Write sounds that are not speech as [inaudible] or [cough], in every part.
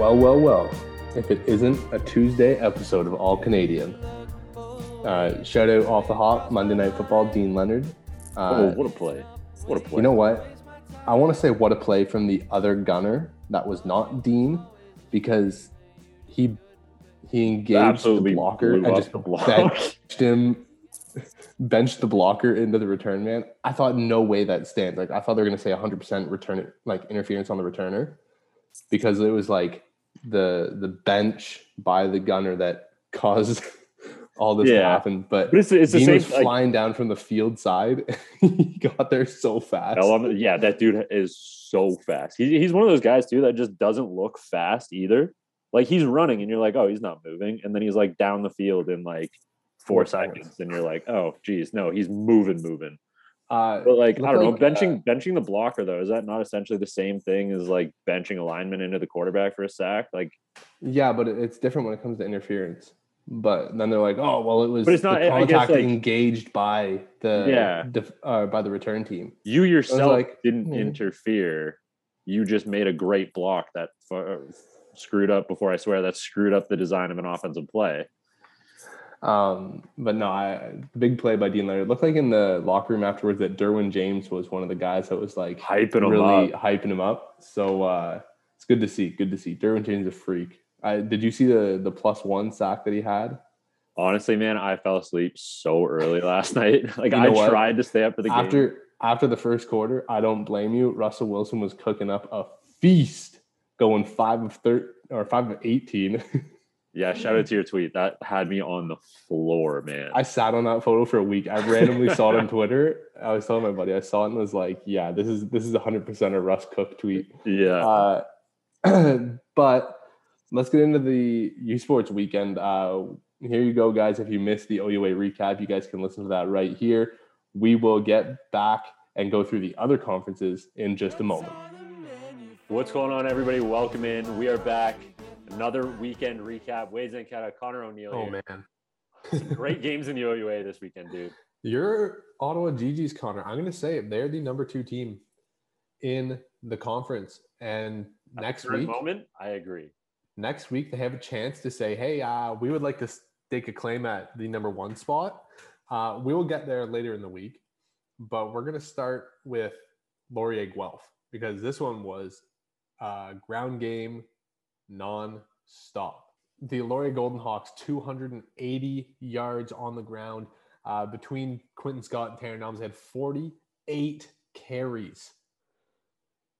Well, well, well. If it isn't a Tuesday episode of All Canadian. Uh, shout out off the hop, Monday Night Football, Deane Leonard. Uh, oh, what a play! What a play! You know what? I want to say what a play from the other gunner that was not Dean, because he he engaged Absolutely the blocker and just block. benched him, benched the blocker into the return man. I thought no way that stands. Like I thought they were going to say 100% return like interference on the returner, because it was like the the bench by the gunner that [laughs] caused all this to happen. But But it's it's the same. was Like, flying down from the field side. [laughs] he got there so fast. yeah, that dude is so fast. He, he's one of those guys too that just doesn't look fast either. Like he's running and you're like, oh, he's not moving, and then he's like down the field in like four Four seconds. seconds, and you're like, oh, geez, no, he's moving, moving. Uh, But like, I don't know, like, uh, benching benching the blocker though is that not essentially the same thing as like benching a lineman into the quarterback for a sack? Like, yeah, but it's different when it comes to interference. But then they're like, oh, well, it was But it's not- the I guess, contact like- engaged by the Yeah. def- uh, by the return team. you yourself like, didn't hmm. interfere. You just made a great block that fu- screwed up. Before I swear, that screwed up the design of an offensive play. Um, but no, I big play by Deane Leonard. It looked like in the locker room afterwards that Derwin James was one of the guys that was like Hyping him really up. hyping him up. So uh, it's good to see. Good to see. Derwin James is a freak. I, did you see the the plus one sack that he had? Honestly, man, I fell asleep so early [laughs] last night. [laughs] Like You I what? tried to stay up for the game. after after the first quarter, I don't blame you. Russell Wilson was cooking up a feast, going five of thir- or five of eighteen. [laughs] Yeah, shout out to your tweet. That had me on the floor, man. I sat on that photo for a week. I randomly saw it on [laughs] Twitter. I was telling my buddy, I saw it and was like, "Yeah, this is this is hundred percent a Russ Cook tweet." yeah. Uh, [clears throat] but let's get into the U Sports weekend. Uh, here you go, guys. If you missed the OUA recap, you guys can listen to that right here. We will get back and go through the other conferences in just a moment. What's going on, everybody? Welcome in. We are back. Another weekend recap. Wade Zancata, Connor O'Neill. Oh here. man, Great [laughs] games in the OUA this weekend, dude. Your Ottawa GG's Connor. I'm going to say it. They're the number two team in the conference, and At next week, moment, I agree. next week they have a chance to say, "Hey, uh, we would like to stake a claim at the number one spot." Uh, we will get there later in the week, but we're going to start with Laurier Guelph because this one was uh, ground game non-stop. The Laurier Golden Hawks 280 yards on the ground uh, between Quinton Scott and Taron Elms had 48 carries.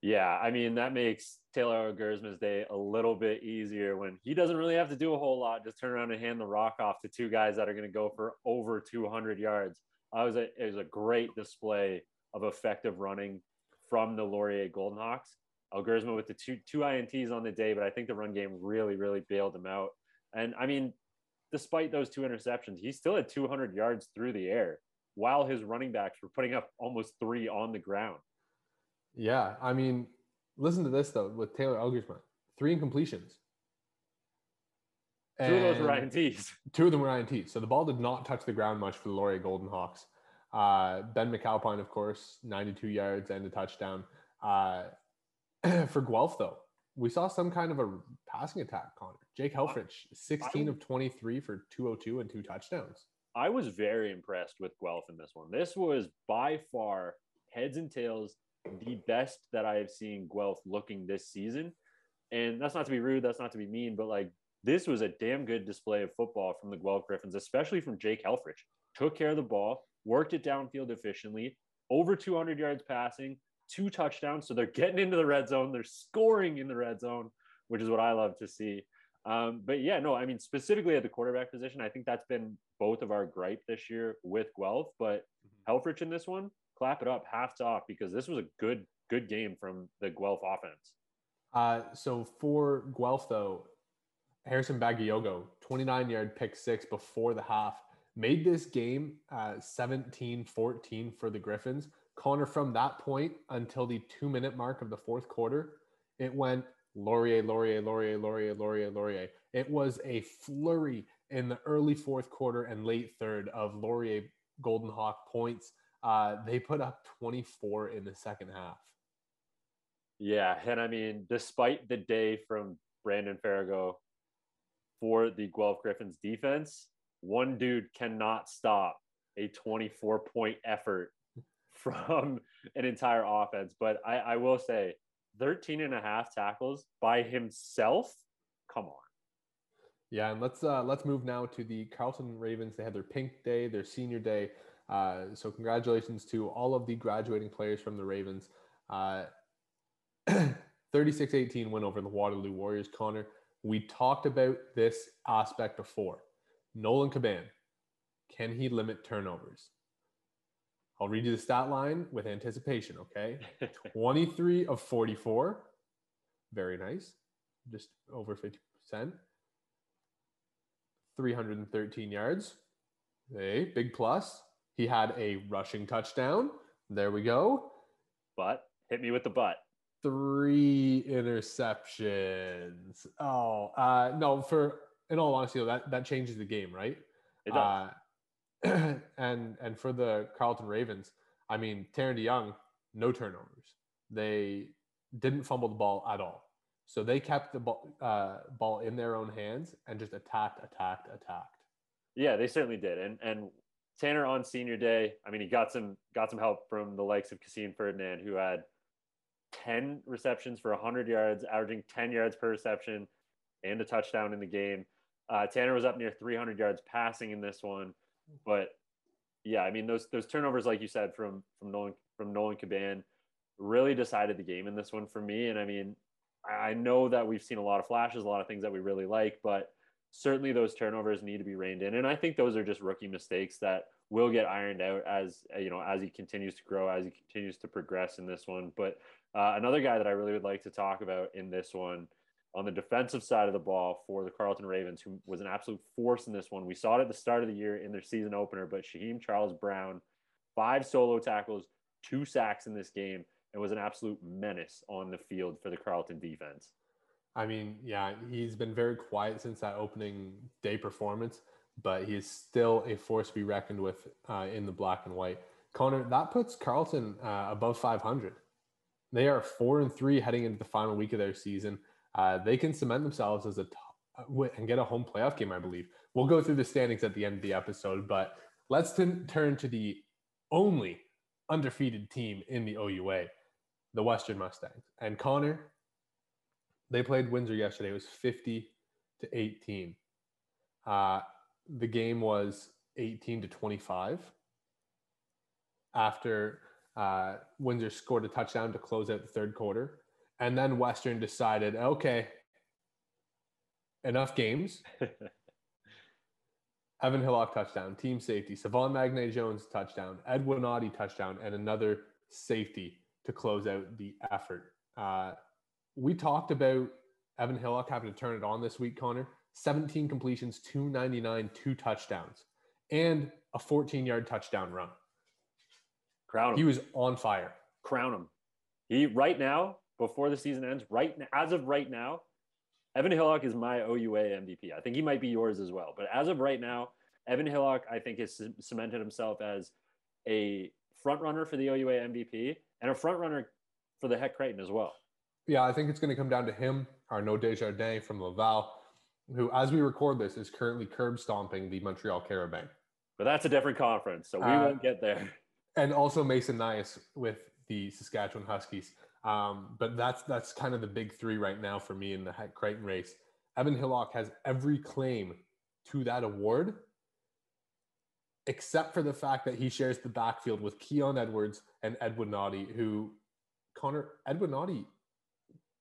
Yeah, I mean that makes Taylor Elgersma's day a little bit easier when he doesn't really have to do a whole lot. Just turn around and hand the rock off to two guys that are going to go for over 200 yards. I was a, it was a great display of effective running from the Laurier Golden Hawks. Elgersma with the two two ints on the day, but I think the run game really really bailed him out. And I mean, despite those two interceptions, he still had 200 yards through the air while his running backs were putting up almost three on the ground. Yeah, I mean, listen to this though with Taylor Elgersma, three incompletions. Two of those were ints. Two of them were INTs. So the ball did not touch the ground much for the Laurier Golden Hawks. Uh, ben McAlpine, of course, 92 yards and a touchdown. Uh, [clears throat] for Guelph, though, we saw some kind of a passing attack, Connor. Jake Helfrich, 16 of 23 for 202 and two touchdowns. I was very impressed with Guelph in this one. This was by far heads and tails the best that I have seen Guelph looking this season. And that's not to be rude, that's not to be mean, but like this was a damn good display of football from the Guelph Gryphons, especially from Jake Helfrich. Took care of the ball, worked it downfield efficiently, over 200 yards passing, two touchdowns. So they're getting into the red zone, they're scoring in the red zone, which is what I love to see. Um, but yeah, no, I mean, specifically at the quarterback position, I think that's been both of our gripe this year with Guelph. But Helfrich in this one, clap it up, hats off, because this was a good, good game from the Guelph offense. Uh, so for Guelph, though, Harrison Bagiogo, 29 yard pick six before the half, made this game uh, 17 14 for the Gryphons. Connor, from that point until the two minute mark of the fourth quarter, it went Laurier, Laurier, Laurier, Laurier, Laurier, Laurier. It was a flurry in the early fourth quarter and late third of Laurier Golden Hawk points. Uh, they put up 24 in the second half. Yeah, and I mean, despite the day from Brandon Farrago for the Guelph Gryphons defense. One dude cannot stop a 24 point effort from an entire offense. But I, I will say 13 and a half tackles by himself. Come on. Yeah, and let's uh, let's move now to the Carleton Ravens. They had their pink day, their senior day. Uh, so congratulations to all of the graduating players from the Ravens. Uh, [clears throat] 36-18 win over the Waterloo Warriors. Connor, we talked about this aspect before. Nolan Caban, can he limit turnovers? I'll read you the stat line with anticipation, okay? [laughs] 23 of 44. Very nice. Just over 50%. 313 yards. Hey, big plus. He had a rushing touchdown. There we go. But hit me with the butt. Three interceptions. Oh, uh, no, for in all honesty, that, that changes the game, right? It does. Uh, [clears throat] and and for the Carleton Ravens, I mean, Taryn DeYoung, no turnovers. They didn't fumble the ball at all. So they kept the ball, uh, ball in their own hands and just attacked, attacked, attacked. Yeah, they certainly did. And and Tanner on senior day, I mean, he got some got some help from the likes of Cassine Ferdinand, who had 10 receptions for 100 yards, averaging 10 yards per reception and a touchdown in the game. Uh, Tanner was up near 300 yards passing in this one, but yeah, I mean those those turnovers, like you said, from from Nolan from Nolan Caban, really decided the game in this one for me. And I mean, I know that we've seen a lot of flashes, a lot of things that we really like, but certainly those turnovers need to be reined in. And I think those are just rookie mistakes that will get ironed out as you know as he continues to grow, as he continues to progress in this one. But uh, another guy that I really would like to talk about in this one on the defensive side of the ball for the Carleton Ravens, who was an absolute force in this one. We saw it at the start of the year in their season opener, but Shaheem Charles Brown, five solo tackles, two sacks in this game and was an absolute menace on the field for the Carleton defense. I mean, yeah, he's been very quiet since that opening day performance, but he is still a force to be reckoned with uh, in the black and white. Connor, that puts Carleton uh, above 500. They are four and three heading into the final week of their season. Uh, they can cement themselves as a top, and get a home playoff game, I believe. We'll go through the standings at the end of the episode, but let's t- turn to the only undefeated team in the OUA the Western Mustangs. And Connor, they played Windsor yesterday. It was 50 to 18. Uh, the game was 18 to 25 after uh, Windsor scored a touchdown to close out the third quarter. And then Western decided, okay, enough games. [laughs] Evan Hillock touchdown, team safety, Savon Magne Jones touchdown, Ed Winati touchdown, and another safety to close out the effort. Uh, we talked about Evan Hillock having to turn it on this week, Connor. 17 completions, 299, two touchdowns, and a 14 yard touchdown run. Crown him. He was on fire. Crown him. He, right now, before the season ends, right now, as of right now, Evan Hillock is my OUA MVP. I think he might be yours as well. But as of right now, Evan Hillock, I think, has cemented himself as a front runner for the OUA MVP and a front runner for the Hec Crighton as well. Yeah, I think it's going to come down to him, Arnaud Desjardins from Laval, who, as we record this, is currently curb stomping the Montreal Carabin. But that's a different conference, so we uh, won't get there. And also Mason Nyhus with the Saskatchewan Huskies. Um, but that's that's kind of the big three right now for me in the Crighton race. Evan Hillock has every claim to that award, except for the fact that he shares the backfield with Keon Edwards and Edwin Naughty, who Connor Edwin Naughty,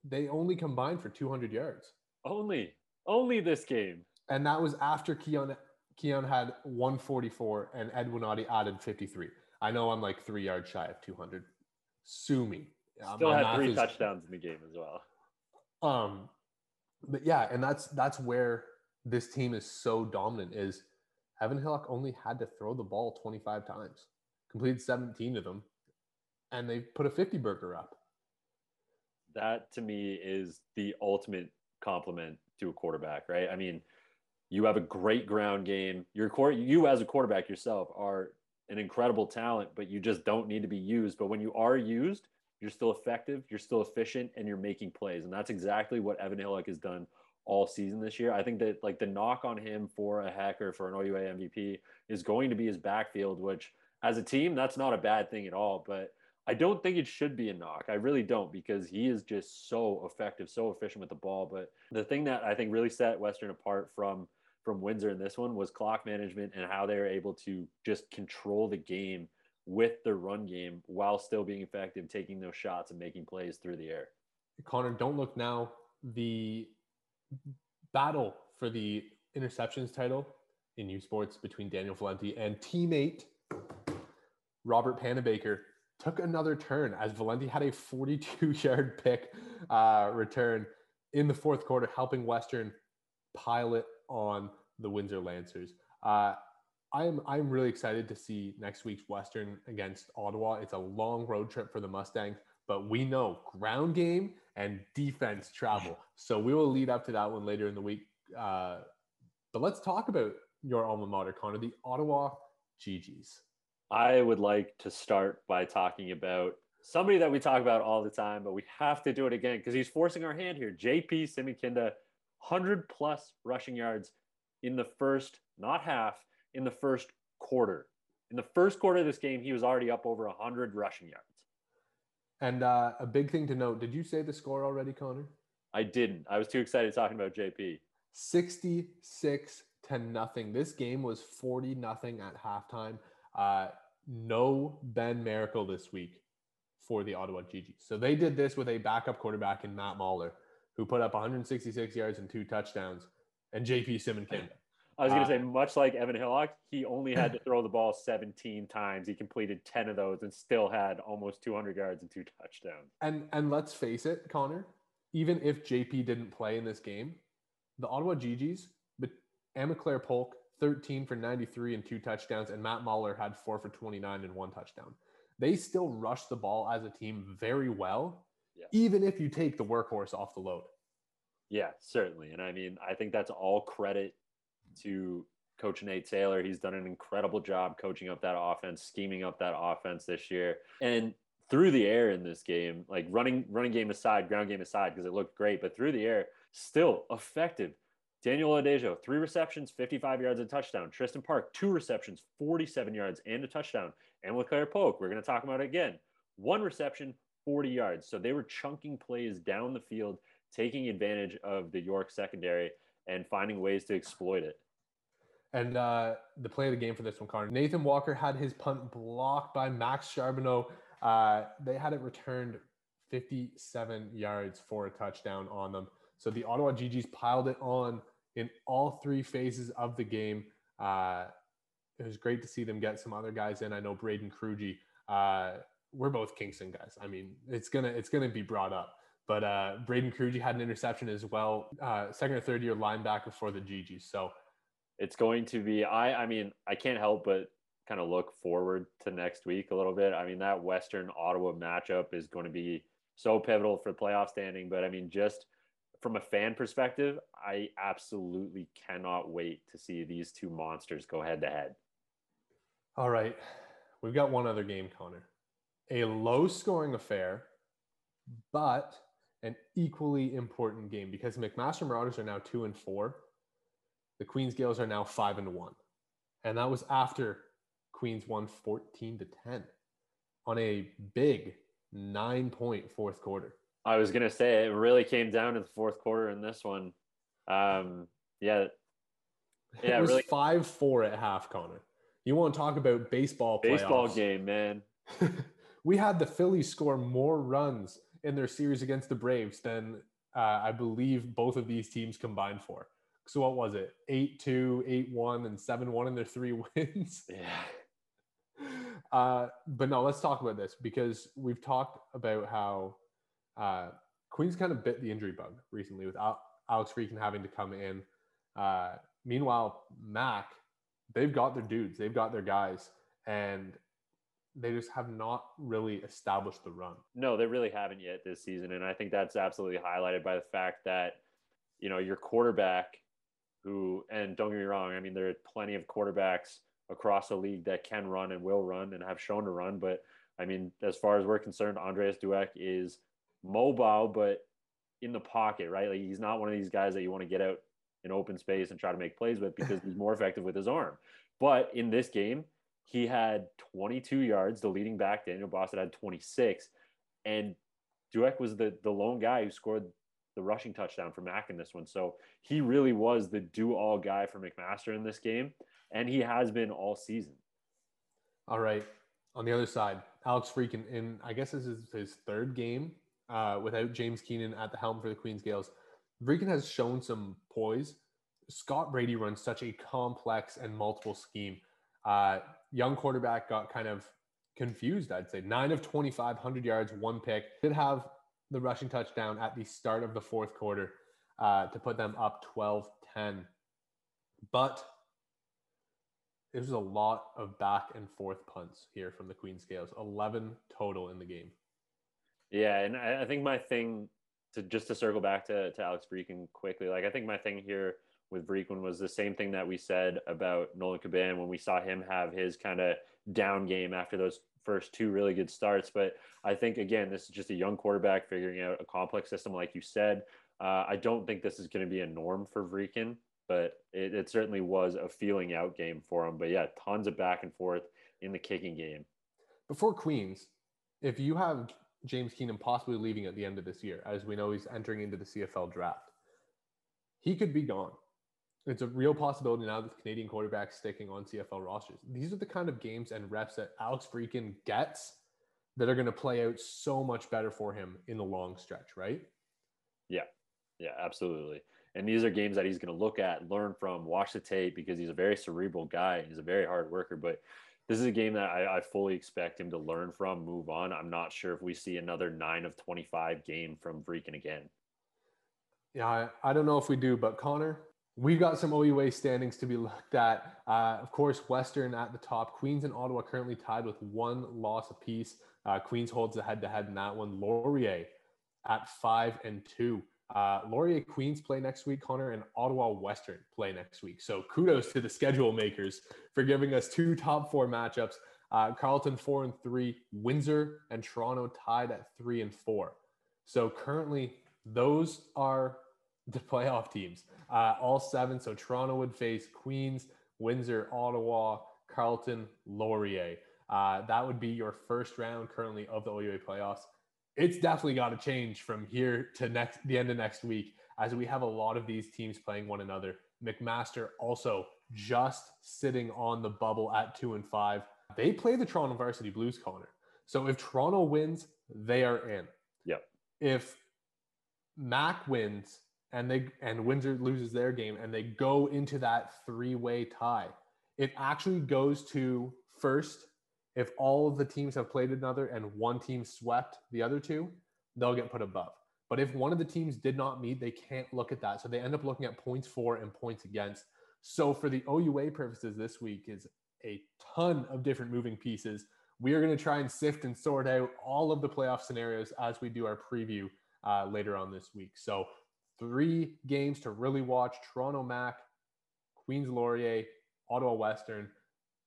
they only combined for 200 yards. Only, only this game. And that was after Keon Keon had 144 and Edwin Naughty added 53. I know I'm like three yards shy of 200. Sue me. Still had three is, touchdowns in the game as well. Um, but yeah, and that's that's where this team is so dominant. Is Evan Hillock only had to throw the ball 25 times, completed 17 of them, and they put a 50 burger up. That to me is the ultimate compliment to a quarterback, right? I mean, you have a great ground game. Your core, you as a quarterback yourself are an incredible talent, but you just don't need to be used. But when you are used, you're still effective, you're still efficient, and you're making plays. And that's exactly what Evan Hillock has done all season this year. I think that like the knock on him for a hacker for an OUA MVP is going to be his backfield, which as a team, that's not a bad thing at all. But I don't think it should be a knock. I really don't because he is just so effective, so efficient with the ball. But the thing that I think really set Western apart from from Windsor in this one was clock management and how they were able to just control the game with the run game while still being effective, taking those shots and making plays through the air. Connor, don't look now. The battle for the interceptions title in U Sports between Daniel Valenti and teammate Robert Panabaker took another turn as Valenti had a 42 yard [laughs] pick uh, return in the fourth quarter, helping Western pilot on the Windsor Lancers. Uh, I'm I'm really excited to see next week's Western against Ottawa. It's a long road trip for the Mustangs, but we know ground game and defense travel. [laughs] So we will lead up to that one later in the week. Uh, but let's talk about your alma mater, Connor, the Ottawa GGs. I would like to start by talking about somebody that we talk about all the time, but we have to do it again because he's forcing our hand here. JP Simikinda, 100 plus rushing yards in the first, not half, in the first quarter. In the first quarter of this game, he was already up over 100 rushing yards. And uh, a big thing to note did you say the score already, Connor? I didn't. I was too excited talking about JP. 66 to nothing. This game was 40 nothing at halftime. Uh, no Ben Miracle this week for the Ottawa GG. So they did this with a backup quarterback in Matt Mahler, who put up 166 yards and two touchdowns, and JP Simikinda. I was going to uh, say, much like Evan Hillock, he only had to throw the ball 17 times. He completed 10 of those and still had almost 200 yards and two touchdowns. And and let's face it, Connor, even if JP didn't play in this game, the Ottawa GGs, but Amiclair Polk, 13 for 93 and two touchdowns, and Matt Mahler had four for 29 and one touchdown. They still rush the ball as a team very well, yeah. even if you take the workhorse off the load. Yeah, certainly. And I mean, I think that's all credit to coach Nate Taylor. He's done an incredible job coaching up that offense, scheming up that offense this year. And through the air in this game, like running running game aside, ground game aside, because it looked great, but through the air, still effective. Daniel Adejo, three receptions, 55 yards and touchdown. Tristan Park, two receptions, 47 yards and a touchdown. And with Claire Polk, we're going to talk about it again. One reception, 40 yards. So they were chunking plays down the field, taking advantage of the York secondary and finding ways to exploit it. And uh, the play of the game for this one, Connor. Nathan Walker had his punt blocked by Max Charbonneau. Uh, they had it returned 57 yards for a touchdown on them. So the Ottawa GGs piled it on in all three phases of the game. Uh, it was great to see them get some other guys in. I know Braden Krugy. Uh, we're both Kingston guys. I mean, it's gonna it's gonna be brought up. But uh, Braden Krugy had an interception as well, uh, second or third year linebacker for the GGs. So it's going to be. I I mean, I can't help but kind of look forward to next week a little bit. I mean, that Western Ottawa matchup is going to be so pivotal for the playoff standing. But I mean, just from a fan perspective, I absolutely cannot wait to see these two monsters go head to head. All right. We've got one other game, Connor. A low scoring affair, but an equally important game because McMaster Marauders are now two and four. The Queens Gaels are now five and one. And that was after Queens won 14 to 10 on a big nine point fourth quarter. I was gonna say it really came down to the fourth quarter in this one. Um, yeah, yeah, it was really five four at half, Connor. You want to talk about baseball? Playoffs. Baseball game, man. [laughs] we had the Phillies score more runs in their series against the Braves than uh, I believe both of these teams combined for. So what was it? Eight two, eight one, and seven one in their three [laughs] wins. Yeah. [laughs] Uh, but no, let's talk about this because we've talked about how uh, Queens kind of bit the injury bug recently with Alex Freakin having to come in. Uh, meanwhile, Mac, they've got their dudes, they've got their guys, and they just have not really established the run. No, they really haven't yet this season, and I think that's absolutely highlighted by the fact that you know your quarterback, who and don't get me wrong, I mean there are plenty of quarterbacks across the league that can run and will run and have shown to run, but I mean, as far as we're concerned, Andreas Dweck is mobile, but in the pocket, right? Like he's not one of these guys that you want to get out in open space and try to make plays with because he's [laughs] more effective with his arm. But in this game, he had 22 yards. The leading back, Daniel Boston, had 26. And Dweck was the, the lone guy who scored the rushing touchdown for Mac in this one. So he really was the do all guy for McMaster in this game. And he has been all season. All right. On the other side, Alex Freakin, in I guess this is his third game uh, without James Keenan at the helm for the Queens Gaels. Freakin has shown some poise. Scott Brady runs such a complex and multiple scheme. Uh, young quarterback got kind of confused, I'd say. Nine of 2,500 yards, one pick. Did have the rushing touchdown at the start of the fourth quarter uh, to put them up 12 10. But it was a lot of back and forth punts here from the Queens Gaels, 11 total in the game. Yeah, and I, I think my thing to just to circle back to, to Alex Friedkin quickly, like I think my thing here with Friedkin was the same thing that we said about Nolan Caban when we saw him have his kind of down game after those first two really good starts. But I think again, this is just a young quarterback figuring out a complex system, like you said. Uh, I don't think this is going to be a norm for Friedkin, but it, it certainly was a feeling out game for him. But yeah, tons of back and forth in the kicking game. Before Queens, if you have James Keenan possibly leaving at the end of this year, as we know he's entering into the CFL draft, he could be gone. It's a real possibility now that Canadian quarterbacks sticking on CFL rosters. These are the kind of games and reps that Alex Friedkin gets that are going to play out so much better for him in the long stretch, right? Yeah, yeah, absolutely. And these are games that he's going to look at, learn from, watch the tape because he's a very cerebral guy. He's a very hard worker. But this is a game that I, I fully expect him to learn from, move on. I'm not sure if we see another nine of 25 game from Friedkin again. Yeah, I, I don't know if we do, but Connor, We've got some OUA standings to be looked at. Uh, of course, Western at the top. Queens and Ottawa currently tied with one loss apiece. Uh, Queens holds the head to head in that one. Laurier at five and two. Uh, Laurier Queens play next week, Connor, and Ottawa Western play next week. So kudos to the schedule makers for giving us two top four matchups. Uh, Carleton four and three, Windsor and Toronto tied at three and four. So currently, those are [laughs] the playoff teams. Uh, all seven. So Toronto would face Queens, Windsor, Ottawa, Carleton, Laurier. Uh, that would be your first round currently of the OUA playoffs. It's definitely got to change from here to next the end of next week, as we have a lot of these teams playing one another. McMaster also just sitting on the bubble at two and five. They play the Toronto Varsity Blues, Connor. So if Toronto wins, they are in. Yep. If Mac wins, and they and Windsor loses their game and they go into that three-way tie. It actually goes to first if all of the teams have played another and one team swept the other two, they'll get put above. But if one of the teams did not meet, they can't look at that. So they end up looking at points for and points against. So for the OUA purposes this week is a ton of different moving pieces. We are going to try and sift and sort out all of the playoff scenarios as we do our preview uh, later on this week. So three games to really watch Toronto Mac, Queens Laurier, Ottawa Western.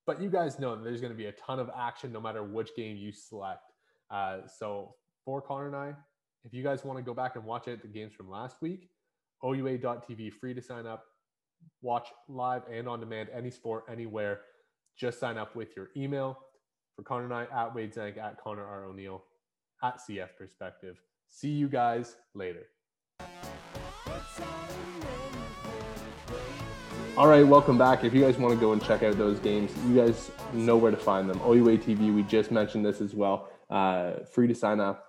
But you guys know that there's going to be a ton of action no matter which game you select. Uh, so for Connor and I, if you guys want to go back and watch it, the games from last week, OUA.tv, free to sign up, watch live and on demand, any sport, anywhere. Just sign up with your email. For Connor and I, at Wade Zank, at Connor R. O'Neill, at CF Perspective. See you guys later. All right, welcome back. If you guys want to go and check out those games, you guys know where to find them. OUA TV, we just mentioned this as well. Uh, free to sign up,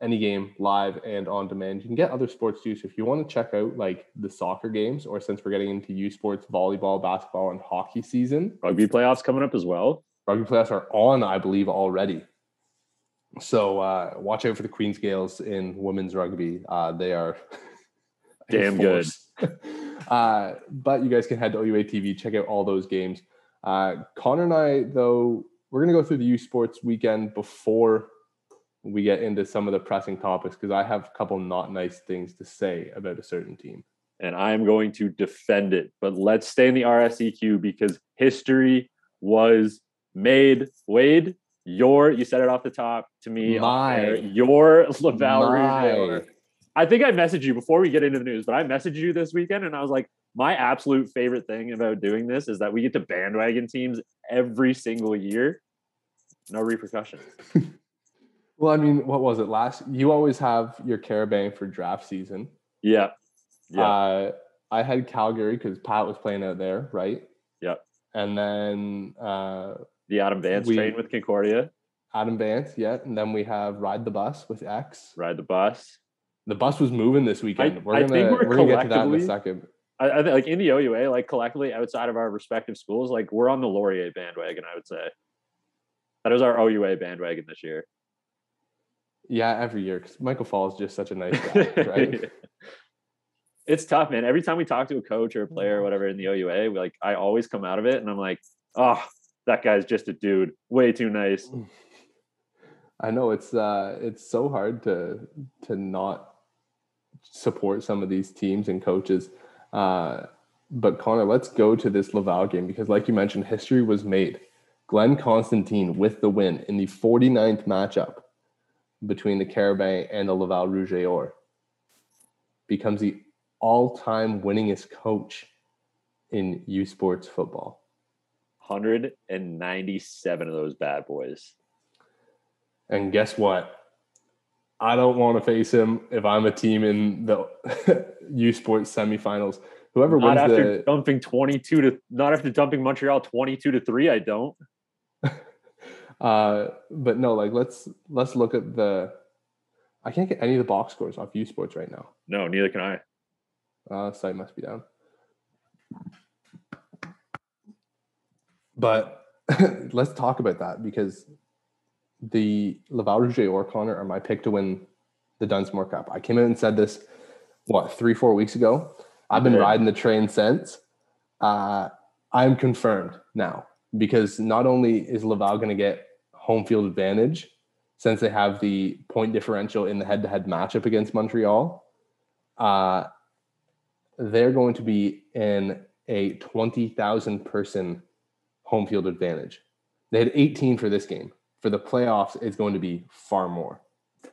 any game, live and on demand. You can get other sports too. So if you want to check out like the soccer games, or since we're getting into U Sports, volleyball, basketball, and hockey season, rugby playoffs coming up as well. Rugby playoffs are on, I believe, already. So uh, watch out for the Queens Gaels in women's rugby. Uh, they are [laughs] damn good. [laughs] uh, but you guys can head to OUA TV, check out all those games. Uh, Connor and I, though, we're going to go through the U Sports weekend before we get into some of the pressing topics because I have a couple not nice things to say about a certain team. And I'm going to defend it. But let's stay in the RSEQ because history was made. Wade, Your you said it off the top to me. My. Your [laughs] Laval. I think I messaged you before we get into the news, but I messaged you this weekend and I was like, my absolute favorite thing about doing this is that we get to bandwagon teams every single year. No repercussions. [laughs] Well, I mean, what was it last? You always have your Carabang for draft season. Yeah. Yeah. Uh, I had Calgary because Pat was playing out there, right? Yep. And then uh, the Adam Vance we- train with Concordia. Adam Vance, yeah. And then we have Ride the Bus with X. Ride the bus. The bus was moving this weekend. we're I gonna think we're we're, gonna get to that in a second. I, I think like in the OUA, like collectively outside of our respective schools, like we're on the Laurier bandwagon, I would say. That is our OUA bandwagon this year. Yeah, every year because Michael Fall is just such a nice guy, right? [laughs] it's tough, man. Every time we talk to a coach or a player or whatever in the OUA, we like I always come out of it and I'm like, oh, that guy's just a dude. Way too nice. [laughs] I know it's uh it's so hard to to not support some of these teams and coaches. Uh but Connor, let's go to this Laval game because like you mentioned, history was made. Glen Constantin with the win in the 49th matchup between the Carabin and the Laval Rouge et Or becomes the all-time winningest coach in U Sports football. 197 of those bad boys. And guess what? I don't want to face him if I'm a team in the [laughs] U Sports semifinals. Whoever Not wins after the dumping 22 to not after dumping Montreal 22 to 3, I don't. [laughs] uh but no, like let's let's look at the I can't get any of the box scores off U Sports right now. No, neither can I. Uh site must be down. But [laughs] let's talk about that because the Laval Rouge or Connor are my pick to win the Dunsmore Cup. I came in and said this, what, three, four weeks ago. I've been riding the train since. Uh, I'm confirmed now because not only is Laval going to get home field advantage since they have the point differential in the head to head matchup against Montreal, uh, they're going to be in a 20,000 person home field advantage. They had 18 for this game. For the playoffs, it's going to be far more.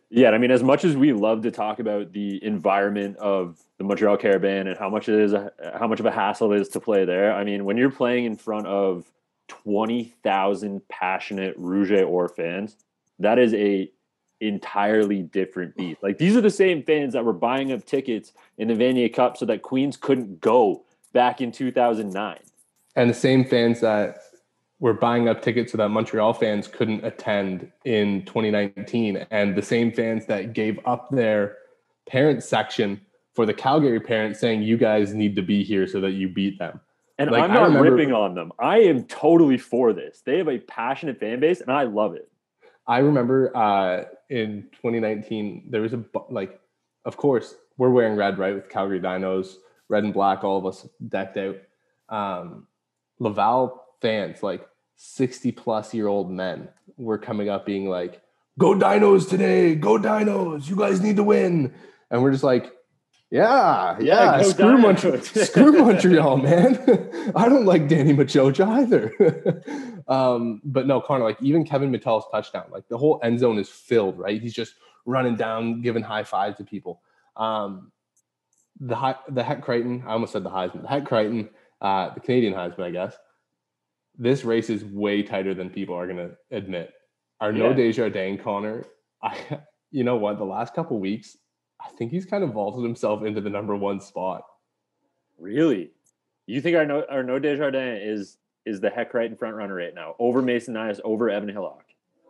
Yeah, I mean, as much as we love to talk about the environment of the Montreal Carabin and how much it is, how much of a hassle it is to play there. I mean, when you're playing in front of twenty thousand passionate Rouge or fans, that is a entirely different beast. Like these are the same fans that were buying up tickets in the Vanier Cup so that Queens couldn't go back in two thousand nine. And the same fans that were buying up tickets so that Montreal fans couldn't attend in 2019, and the same fans that gave up their parent section for the Calgary parents saying, You guys need to be here so that you beat them. And Like, I'm not remember- ripping on them. I am totally for this. They have a passionate fan base, and I love it. I remember uh, in 2019, there was a like, of course, we're wearing red, right, with Calgary Dinos, red and black, all of us decked out. Um, Laval fans, like 60 plus year old men, were coming up being like, "Go Dinos today! Go Dinos! You guys need to win!" And we're just like, "Yeah, Yeah, yeah, screw Dinos." Montreal, screw Montreal, man. [laughs] I don't like Danny Maciocia either." [laughs] um, but no, Connor, like even Kevin Mattel's touchdown, like the whole end zone is filled, right? He's just running down, giving high fives to people. Um, the high, the Hec Crighton, I almost said the Heisman, the Hec Crighton, uh, the Canadian Heisman, I guess. This race is way tighter than people are going to admit. Arnaud Yeah. Desjardins, Connor, I, [laughs] you know what? The last couple weeks, I think he's kind of vaulted himself into the number one spot. Really? You think Arnaud, Arnaud Desjardins is is the Hec Crighton front runner right now over Mason Nyhus, over Evan Hillock?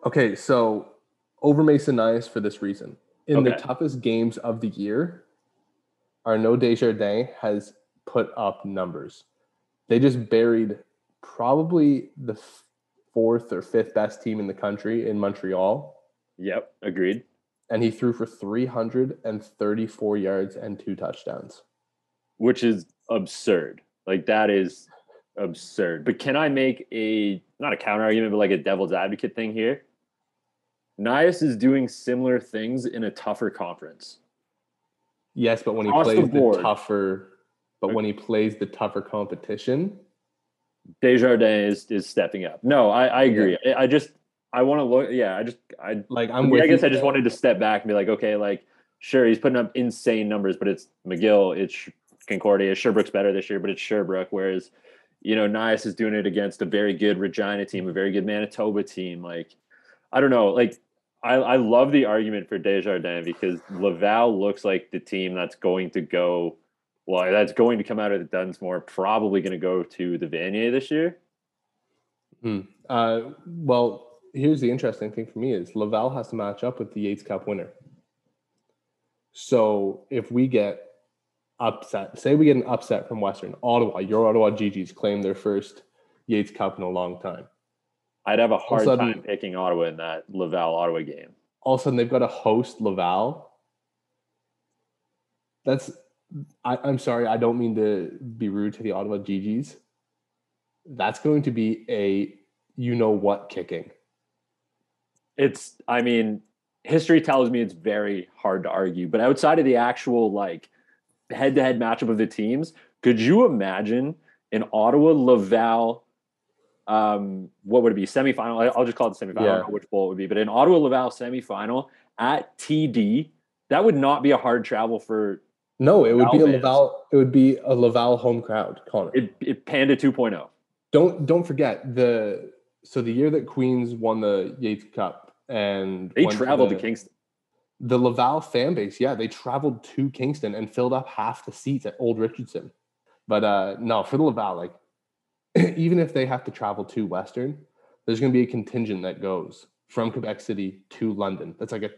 Okay, so over Mason Nyhus for this reason. In the toughest games of the year, Arnaud Desjardins has put up numbers. They just buried probably the fourth or fifth best team in the country in Montreal, Yep, agreed. and he threw for 334 yards and two touchdowns. Which is absurd. Like that is absurd. But can I make a not a counter argument, but like a devil's advocate thing here? Nyhus is doing similar things in a tougher conference. Yes, but when he Across plays the, board. tougher, but when he plays the tougher competition, Desjardins is, is stepping up. No, I, I agree. I, I just I want to look. Yeah, I just I Like I'm I, guess. I just wanted to step back and be like, okay, like sure he's putting up insane numbers, but it's McGill, it's Concordia, Sherbrooke's better this year, but it's Sherbrooke. Whereas, you know, Nyhus is doing it against a very good Regina team, a very good Manitoba team. Like, I don't know, like. I, I love the argument for Desjardins because Laval looks like the team that's going to go, well, that's going to come out of the Dunsmore, probably going to go to the Vanier this year. Hmm. Uh, well, here's the interesting thing for me is Laval has to match up with the Yates Cup winner. So if we get upset, say we get an upset from Western Ottawa, your Ottawa GGs claim their first Yates Cup in a long time. I'd have a hard sudden- time picking Ottawa in that Laval Ottawa game. All of a sudden, they've got to host Laval. That's, I, I'm sorry, I don't mean to be rude to the Ottawa GGs. That's going to be a you know what kicking. It's, I mean, history tells me it's very hard to argue, but outside of the actual like head to head matchup of the teams, could you imagine an Ottawa Laval? Um, what would it be? Semifinal. I'll just call it the semifinal. I don't know which bowl it would be, but an Ottawa Laval semifinal at TD, that would not be a hard travel for No, it would be a Laval fans. Laval. It would be a Laval home crowd, Connor. it. It Panda oh. 2.0. don't don't forget the so the year that Queens won the Yates Cup and They went traveled the, to Kingston. The Laval fan base, yeah, they traveled to Kingston and filled up half the seats at Old Richardson. But uh no, for the Laval, like [clears throat] even if they have to travel to Western, there's going to be a contingent that goes from Quebec City to London. That's like a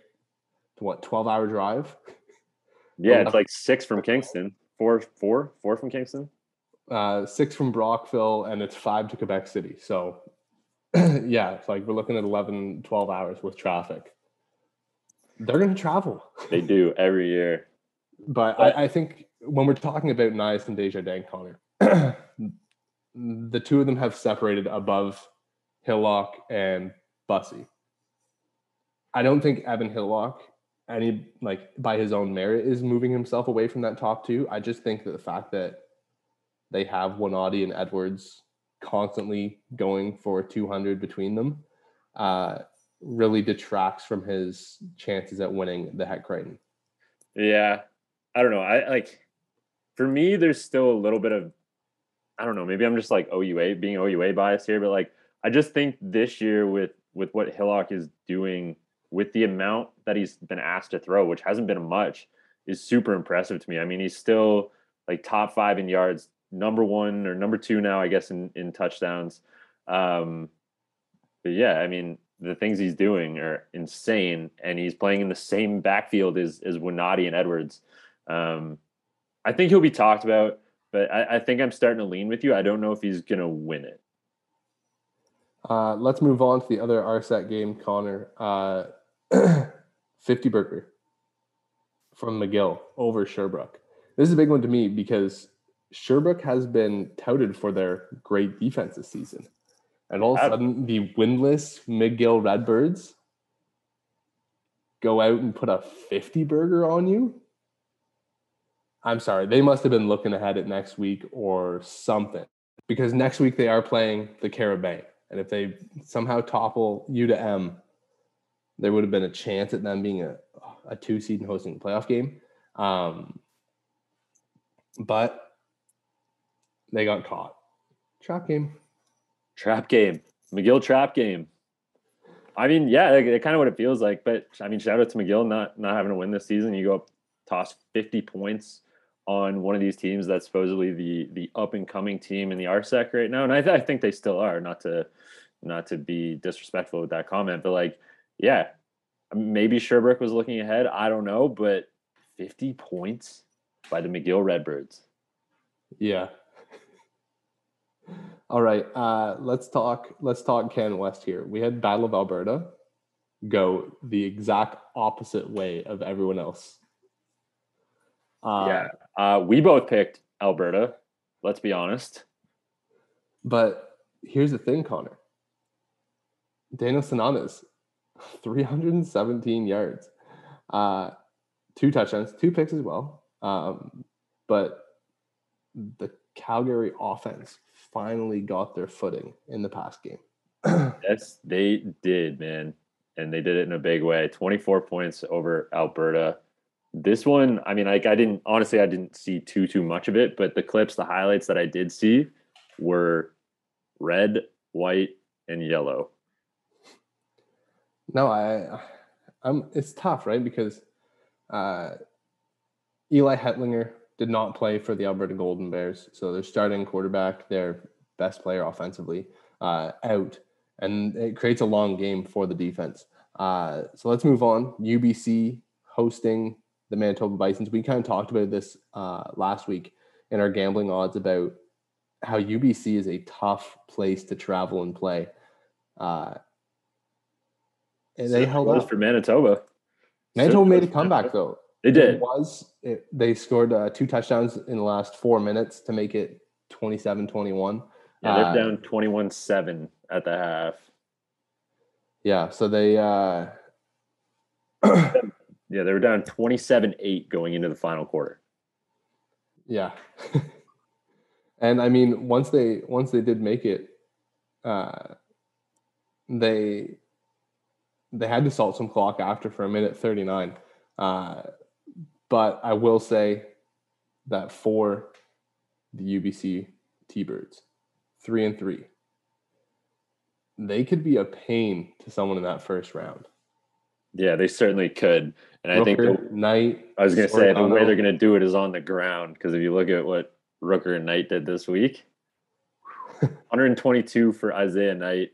what twelve hour drive. [laughs] Yeah, it's like six from Kingston, four, four, four from Kingston. uh, six from Brockville, and it's five to Quebec City. So, [clears throat] yeah, it's like we're looking at 11, 12 hours with traffic. They're going to travel. [laughs] They do every year. But But- I, I think when we're talking about Nyhus and Deja Desjardins, Connor, [clears throat] the two of them have separated above Hillock and Bussy. I don't think Evan Hillock, any like by his own merit, is moving himself away from that top two. I just think that the fact that they have Wanati and Edwards constantly going for 200 between them uh, really detracts from his chances at winning the Hec Crighton. Yeah. I don't know. I like for me, there's still a little bit of I don't know, maybe I'm just like OUA being OUA biased here, but like I just think this year with with what Hillock is doing with the amount that he's been asked to throw, which hasn't been much, is super impressive to me. I mean, he's still like top five in yards, number one or number two now, I guess, in, in touchdowns. Um, but yeah, I mean, the things he's doing are insane, and he's playing in the same backfield as as Winati and Edwards. Um, I think he'll be talked about, but I, I think I'm starting to lean with you. I don't know if he's gonna win it. Uh, let's move on to the other RSEQ game, Connor. Uh, [clears throat] 50 burger from McGill over Sherbrooke. This is a big one to me because Sherbrooke has been touted for their great defense this season. And all of a sudden, the winless McGill Redbirds go out and put a 50 burger on you. I'm sorry, they must have been looking ahead at next week or something because next week they are playing the Carabao. And if they somehow topple U to M, there would have been a chance at them being a, a two seed and hosting a playoff game. Um, but they got caught. Trap game. Trap game, McGill trap game. I mean, yeah, it kind of what it feels like. But I mean, shout out to McGill not not having to win this season. You go up, toss 50 points on one of these teams that's supposedly the the up and coming team in the RSEQ right now, and I, th- I think they still are. Not to not to be disrespectful with that comment, but like, yeah, maybe Sherbrooke was looking ahead. I don't know, but 50 points by the McGill Redbirds. Yeah. [laughs] All right. Uh, let's talk. Let's talk Can West here. We had Battle of Alberta go the exact opposite way of everyone else. Uh, yeah, uh, we both picked Alberta. Let's be honest. But here's the thing, Connor. Daniel Sananas, 317 yards, uh, two touchdowns, two picks as well. Um, but the Calgary offense finally got their footing in the past game. [clears throat] yes, they did, man. And they did it in a big way. 24 points over Alberta. This one, I mean, like I didn't honestly, I didn't see too too much of it, but the clips, the highlights that I did see were red, white, and yellow. No, I, I'm. It's tough, right? Because uh, Eli Hetlinger did not play for the Alberta Golden Bears, so they're starting quarterback, their best player offensively, uh, out, and it creates a long game for the defense. Uh, so let's move on. UBC hosting the Manitoba Bisons. We kind of talked about this uh, last week in our gambling odds about how UBC is a tough place to travel and play. Uh, and they held up for Manitoba. Manitoba made a comeback though. They did. It was it, they scored uh, two touchdowns in the last four minutes to make it 27-21. Yeah, they're Uh, down 21-7 at the half. Yeah, so they uh [clears throat] Yeah, they were down 27-8 going into the final quarter. yeah. [laughs] and I mean once they once they did make it uh they they had to salt some clock after for a minute 39. Uh but I will say that for the UBC T-Birds, 3 and 3 they could be a pain to someone in that first round. Yeah, they certainly could. And I think the, Knight. I was going to say the way they're going to do it is on the ground because if you look at what Rooker and Knight did this week, [laughs] 122 for Isaiah Knight,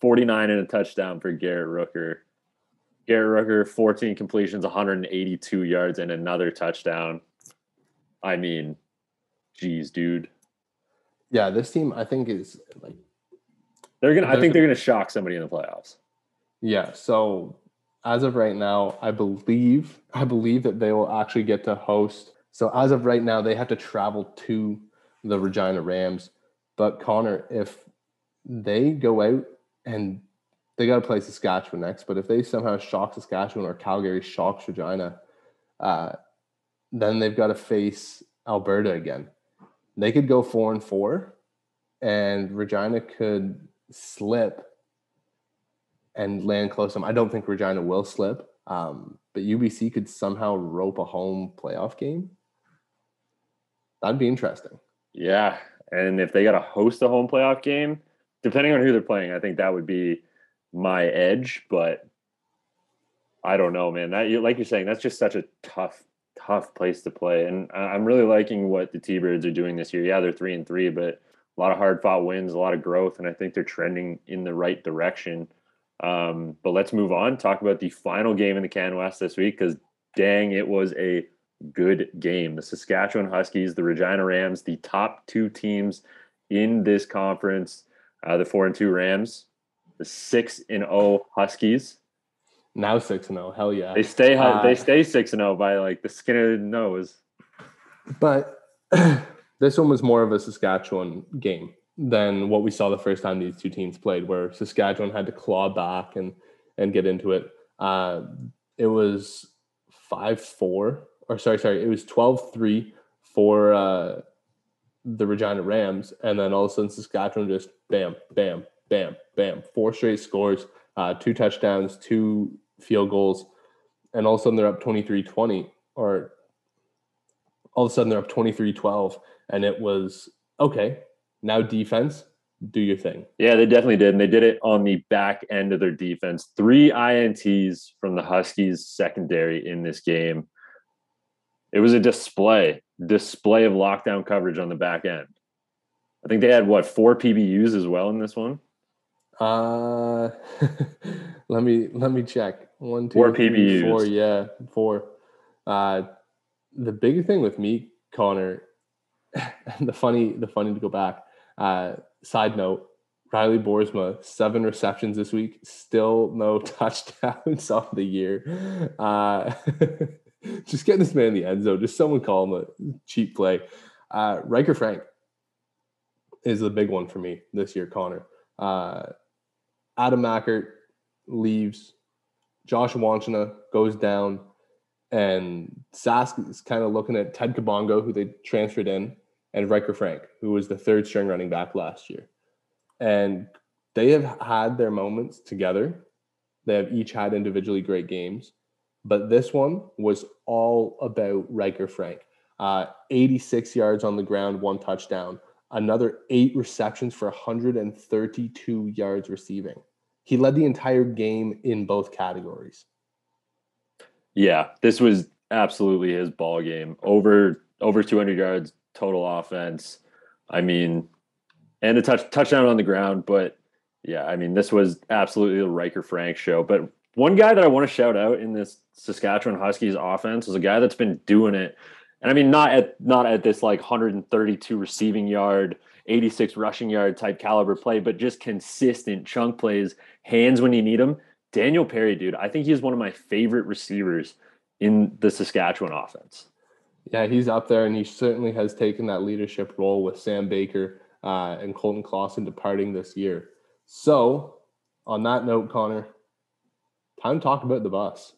49 and a touchdown for Garrett Rooker. Garrett Rooker, 14 completions, 182 yards, and another touchdown. I mean, geez, dude. Yeah, this team I think is like They're gonna. I think they're gonna shock somebody in the playoffs. yeah. So as of right now, I believe I believe that they will actually get to host. So as of right now, they have to travel to the Regina Rams. But Connor, if they go out and they got to play Saskatchewan next, but if they somehow shock Saskatchewan or Calgary shocks Regina, uh, then they've got to face Alberta again. They could go four and four, and Regina could slip and land close to them. I don't think Regina will slip, um, but UBC could somehow rope a home playoff game. That'd be interesting. Yeah, and if they got to host a home playoff game, depending on who they're playing, I think that would be my edge. But I don't know, man. That like you're saying, that's just such a tough, tough place to play. And I'm really liking what the T-Birds are doing this year. Yeah, they're three and three, but a lot of hard fought wins, a lot of growth, and I think they're trending in the right direction. Um, but let's move on. Talk about the final game in the Can West this week because dang, it was a good game. The Saskatchewan Huskies, the Regina Rams, the top two teams in this conference, uh, the four and two Rams, the six and zero Huskies. Now six and zero. Hell yeah! They stay Uh, they stay six and zero by like the skin of their nose. But [clears throat] this one was more of a Saskatchewan game than what we saw the first time these two teams played, where Saskatchewan had to claw back and and get into it. Uh, it was five four, or sorry, sorry, it was 12-3 for uh, the Regina Rams, and then all of a sudden Saskatchewan just bam, bam, bam, bam, four straight scores, uh, two touchdowns, two field goals, and all of a sudden they're up 23-20 or all of a sudden they're up 23-12 and it was okay now defense do your thing Yeah, they definitely did. And they did it on the back end of their defense. Three INTs from the Huskies secondary in this game. It was a display, display of lockdown coverage on the back end. I think they had what four PBUs as well in this one. uh [laughs] let me let me check. One, two, four PBUs. four yeah four. Uh the big thing with me connor and [laughs] the funny the funny to go back uh side note riley borsma seven receptions this week still no [laughs] touchdowns on the year. Uh just getting this man in the end zone. Just someone call him a cheap play. Uh riker frank is the big one for me this year connor uh adam machart leaves josh wanchina goes down and Sask is kind of looking at Ted Kabongo, who they transferred in, and Riker Frank, who was the third string running back last year. And they have had their moments together. They have each had individually great games, but this one was all about Riker Frank. Uh, 86 yards on the ground, one touchdown, another eight receptions for 132 yards receiving. He led the entire game in both categories. Yeah, this was absolutely his ball game. Over over 200 yards total offense. I mean, and a touch touchdown on the ground, but yeah, I mean, this was absolutely the Riker Frank show. But one guy that I want to shout out in this Saskatchewan Huskies offense is a guy that's been doing it. And I mean, not at not at this like 132 receiving yard, 86 rushing yard type caliber play, but just consistent chunk plays, hands when you need them. Daniel Perry, dude, I think he's one of my favorite receivers in the Saskatchewan offense. Yeah, he's up there, and he certainly has taken that leadership role with Sam Baker uh, and Colton Klassen departing this year. So, on that note, Connor, time to talk about the bus.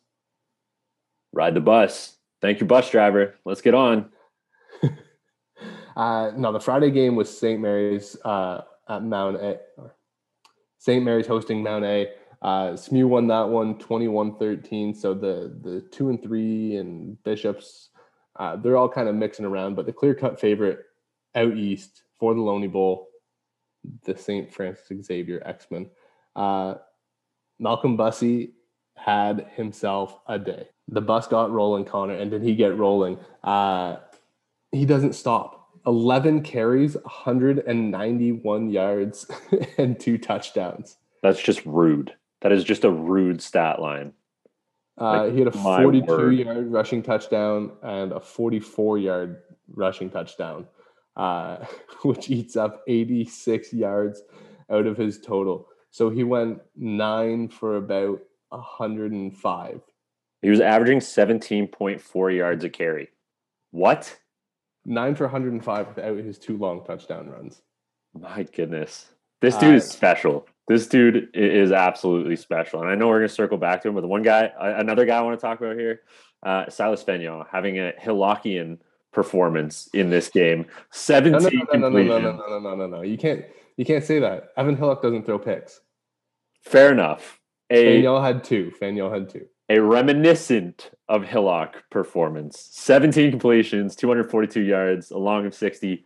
Ride the bus. Thank you, bus driver. Let's get on. [laughs] uh, now, the Friday game was St. Mary's uh, at Mount A. St. Mary's hosting Mount A. Uh, SMU won that one 21-13. So the the two and three and Bishops, uh, they're all kind of mixing around, but the clear cut favorite out east for the Loney Bowl, the St. Francis Xavier X-Men. Uh, Malcolm Bussey had himself a day. The bus got rolling, Connor, and did he get rolling? Uh, he doesn't stop. 11 carries, 191 yards, [laughs] and two touchdowns. That's just rude. That is just a rude stat line. Uh, like, he had a 42 yard rushing touchdown and a 44 yard rushing touchdown, uh, [laughs] which eats up 86 yards out of his total. So he went nine for about 105. He was averaging 17.4 yards a carry. What? Nine for 105 without his two long touchdown runs. My goodness. This dude uh, is special this dude is absolutely special. And I know we're going to circle back to him, but the one guy, another guy I want to talk about here, uh, Silas Fenyo having a Hillockian performance in this game. 17 no, no, no, no, no, no, no, no, no, no, no. You can't, you can't say that. Evan Hillock doesn't throw picks. Fair enough. A, Faniel had two. Faniel had two. A reminiscent of Hillock performance. 17 completions, 242 yards, a long of 60,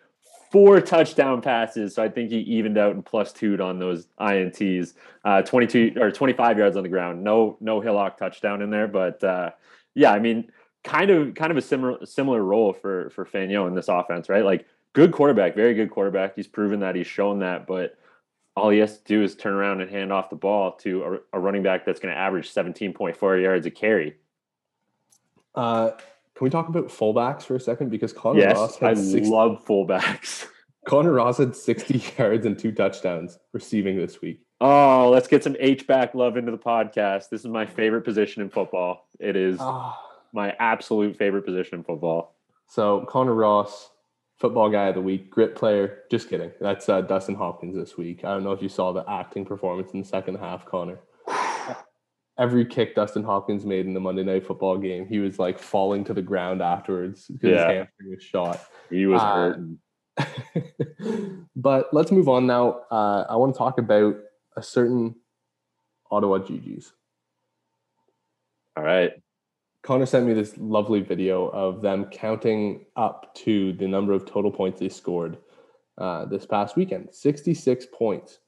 four touchdown passes. So I think he evened out and plus two on those INTs. Uh, 22 or 25 yards on the ground. No, no Hillock touchdown in there, but uh, yeah, I mean, kind of, kind of a similar, similar role for for Fanyo in this offense, right? Like good quarterback, very good quarterback. He's proven that. He's shown that, but all he has to do is turn around and hand off the ball to a, a running back that's going to average 17.4 yards a carry. Uh, can we talk about fullbacks for a second? Because Connor yes, Ross had I 60, love fullbacks. [laughs] Connor Ross had 60 [laughs] yards and two touchdowns receiving this week. Oh, let's get some H back love into the podcast. This is my favorite position in football. It is oh. my absolute favorite position in football. So Connor Ross, football guy of the week, grit player. Just kidding. That's uh, Dustin Hopkins this week. I don't know if you saw the acting performance in the second half, Connor every kick Dustin Hopkins made in the Monday Night Football game, he was like falling to the ground afterwards because yeah. his hamstring was shot. He was uh, hurting. [laughs] but let's move on now. Uh, I want to talk about a certain Ottawa GGs. All right. Connor sent me this lovely video of them counting up to the number of total points they scored uh, this past weekend 66 points.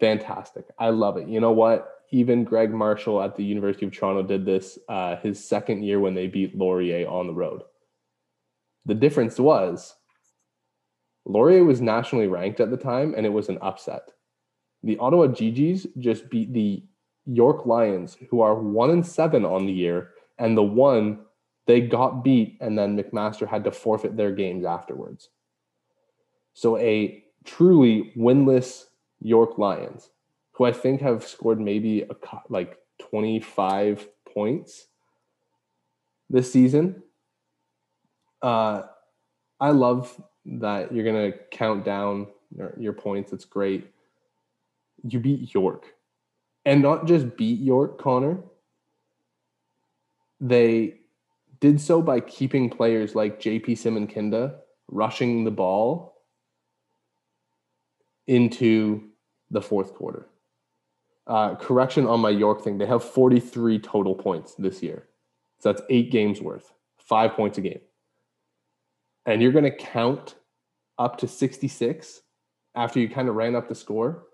Fantastic. I love it. You know what? even Greg Marshall at the University of Toronto did this uh, his second year when they beat Laurier on the road. The difference was Laurier was nationally ranked at the time and it was an upset. The Ottawa GGs just beat the York Lions, who are one and seven on the year, and the one they got beat, and then McMaster had to forfeit their games afterwards. So a truly winless York Lions who I think have scored maybe a, like 25 points this season. Uh, I love that you're going to count down your points. It's great. You beat York. And not just beat York, Connor. They did so by keeping players like JP Simonkinda rushing the ball into the fourth quarter. Uh, correction on my York thing. They have 43 total points this year. So that's eight games worth, five points a game. And you're going to count up to 66 after you kind of ran up the score.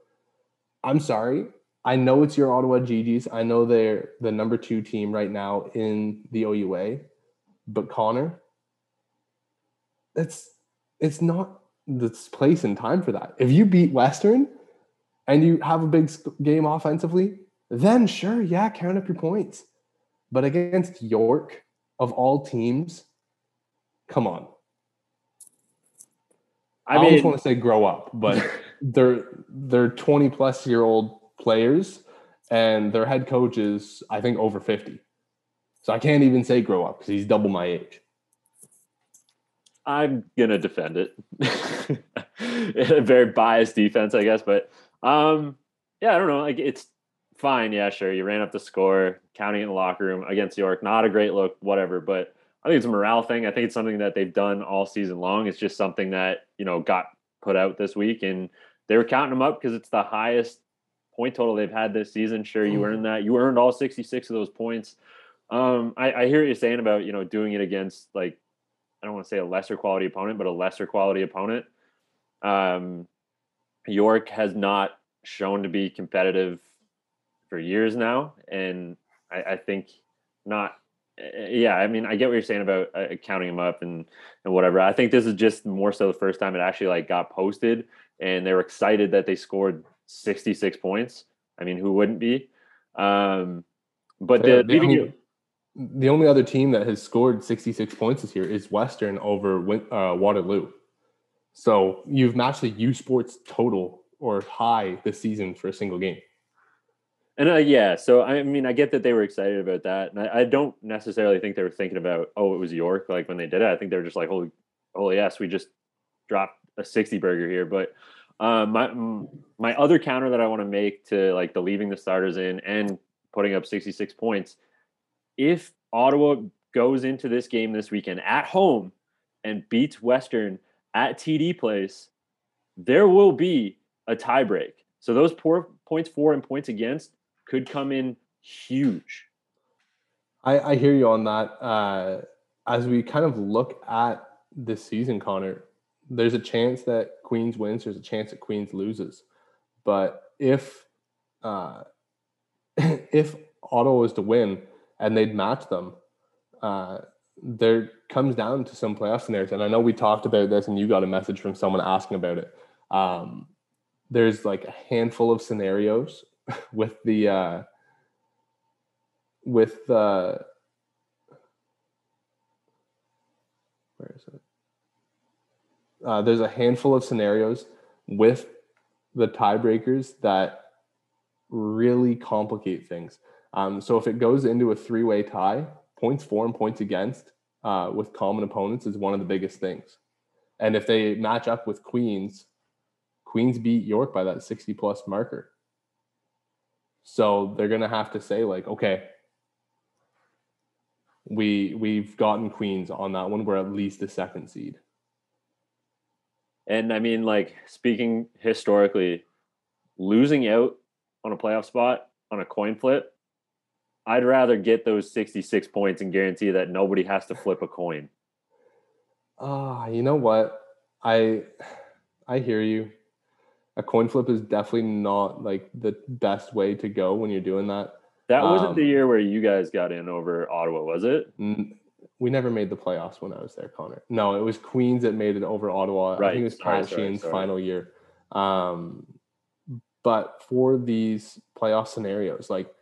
I'm sorry. I know it's your Ottawa GGs. I know they're the number two team right now in the OUA, but Connor, it's it's not the place and time for that. If you beat Western and you have a big game offensively, then sure, yeah, count up your points. But against York, of all teams, come on. I, I mean, always want to say grow up, but [laughs] they're they're 20 plus year old players and their head coach is I think over 50. So I can't even say grow up because he's double my age. I'm gonna defend it. [laughs] a very biased defense, I guess, but um, yeah, I don't know. Like it's fine. Yeah, sure. You ran up the score, counting in the locker room against York. Not a great look, whatever. But I think it's a morale thing. I think it's something that they've done all season long. It's just something that you know got put out this week, and they were counting them up because it's the highest point total they've had this season. Sure, you mm. earned that. You earned all 66 of those points. Um, I, I hear what you're saying about you know doing it against like I don't want to say a lesser quality opponent, but a lesser quality opponent. Um, York has not shown to be competitive for years now, and I, I think not. Eh, yeah, I mean, I get what you're saying about uh, counting them up and and whatever. I think this is just more so the first time it actually like got posted, and they were excited that they scored 66 points. I mean, who wouldn't be? Um, but the, the, only, the only other team that has scored 66 points this year is Western over uh, Waterloo. So you've matched the U Sports total or high this season for a single game. And uh, yeah, so I mean, I get that they were excited about that, and I, I, don't necessarily think they were thinking about, oh, it was York, like when they did it. I think they were just like, holy, holy yes, we just dropped a sixty burger here. But um, my my other counter that I want to make to like the leaving the starters in and putting up 66 points, if Ottawa goes into this game this weekend at home and beats Western at TD Place, there will be a tiebreak. So those poor points for and points against could come in huge. I, I hear you on that. Uh, as we kind of look at this season, Connor, there's a chance that Queens wins. There's a chance that Queens loses. But if uh, [laughs] if Ottawa was to win and they'd match them, uh, there comes down to some playoff scenarios. And I know we talked about this, and you got a message from someone asking about it. Um, there's like a handful of scenarios [laughs] with the uh, with the uh, where is it? Uh, there's a handful of scenarios with the tiebreakers that really complicate things. Um, so if it goes into a three-way tie, points for and points against uh, with common opponents is one of the biggest things. And if they match up with Queens, Queens beat York by that 60 plus marker. So they're gonna have to say like, okay, we we've gotten Queens on that one. We're at least a second seed. And I mean, like speaking historically, losing out on a playoff spot on a coin flip, I'd rather get those 66 points and guarantee that nobody has to flip a coin. Ah, uh, you know what? I I hear you. A coin flip is definitely not like the best way to go when you're doing that. That wasn't um, the year where you guys got in over Ottawa, was it? N- we never made the playoffs when I was there, Connor. No, it was Queens that made it over Ottawa. Right. I think it was Pat Sheahan's final year. Um, but for these playoff scenarios, like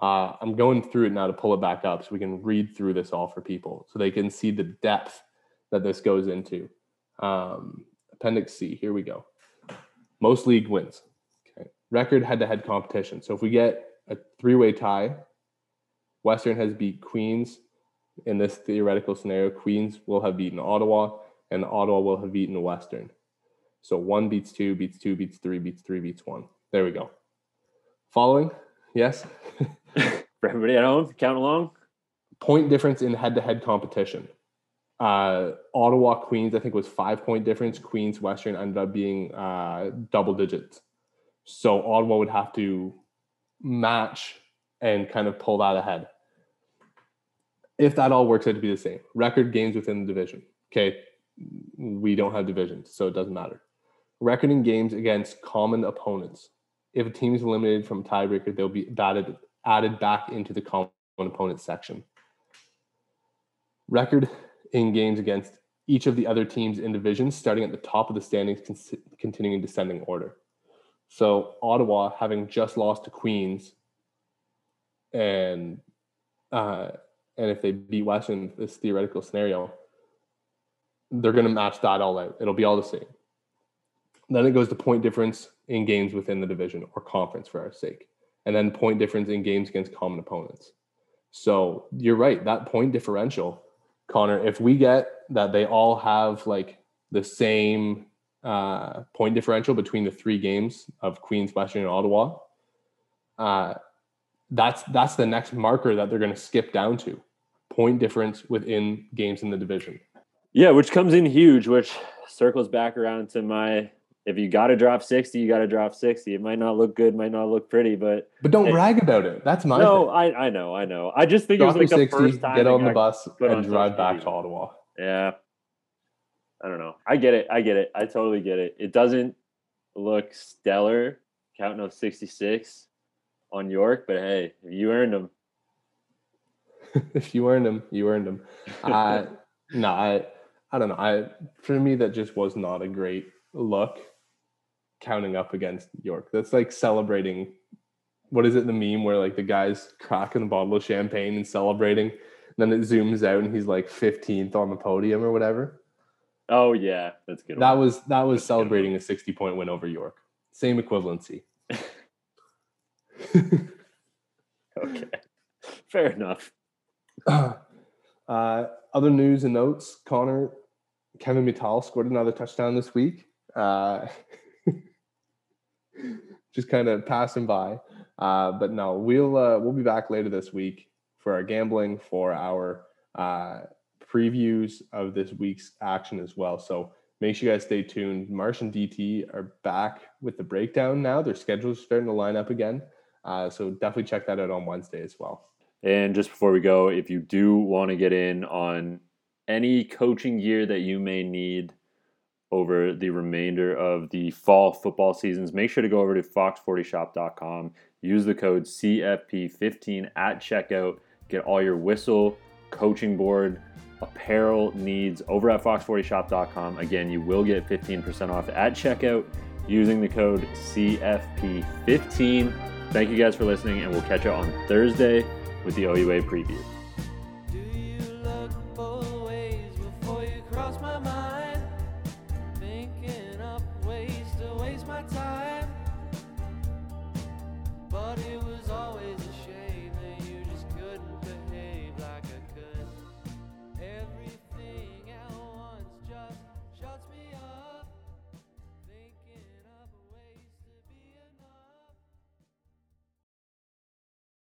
uh, I'm going through it now to pull it back up so we can read through this all for people so they can see the depth that this goes into. Um, appendix C, here we go. Most league wins. Okay. Record head to head competition. So if we get a three way tie, Western has beat Queens, in this theoretical scenario, Queens will have beaten Ottawa and Ottawa will have beaten Western. So one beats two, beats two, beats three, beats three, beats one. There we go. Following? Yes. [laughs] For everybody at home, count along. Point difference in head to head competition. Uh, Ottawa Queens, I think, was five point difference. Queens Western ended up being uh, double digits. So Ottawa would have to match and kind of pull that ahead. If that all works out to be the same, record games within the division. Okay, we don't have divisions, so it doesn't matter. Record in games against common opponents. If a team is eliminated from tiebreaker, they'll be added added back into the common opponent section. Record in games against each of the other teams in divisions, starting at the top of the standings, con- continuing in descending order. So Ottawa, having just lost to Queens, and uh, and if they beat Western, this theoretical scenario, they're going to match that all out. It'll be all the same. Then it goes to point difference in games within the division or conference for our sake, and then point difference in games against common opponents. So you're right. That point differential, Connor, if we get that they all have like the same uh, point differential between the three games of Queens, Western, and Ottawa, uh, that's that's the next marker that they're going to skip down to point difference within games in the division. Yeah, which comes in huge, which circles back around to my if you got to drop 60, you got to drop 60. It might not look good, might not look pretty, but but don't hey, brag about it. That's my no. Thing. I I know, I know. I just think drop it was like 60, the first time get on the bus and drive back to Ottawa. Yeah, I don't know. I get it. I get it. I totally get it. It doesn't look stellar counting of 66 on York, but hey, you earned them. if you earned them, [laughs] you earned them. Uh, no, I, I don't know. I for me that just was not a great look counting up against York. That's like celebrating. What is it? The meme where like the guy's cracking a bottle of champagne and celebrating. And then it zooms out and he's like 15th on the podium or whatever. Oh yeah, that's good. That one. was that was that's celebrating a 60 point win over York. Same equivalency. [laughs] okay, fair enough. Uh, other news and notes: Connor, Kevin Mital scored another touchdown this week. Uh, [laughs] just kind of passing by. Uh, but no, we'll uh, we'll be back later this week for our gambling for our uh, previews of this week's action as well. So make sure you guys stay tuned. Marsh and DT are back with the breakdown now. Their schedule's starting to line up again. Uh, so definitely check that out on Wednesday as well. And just before we go, if you do want to get in on any coaching gear that you may need over the remainder of the fall football seasons, make sure to go over to fox40shop.com. Use the code CFP15 at checkout. Get all your whistle, coaching board, apparel needs over at fox40shop.com. Again, you will get 15% off at checkout using the code CFP15. Thank you guys for listening, and we'll catch you on Thursday with the OUA preview.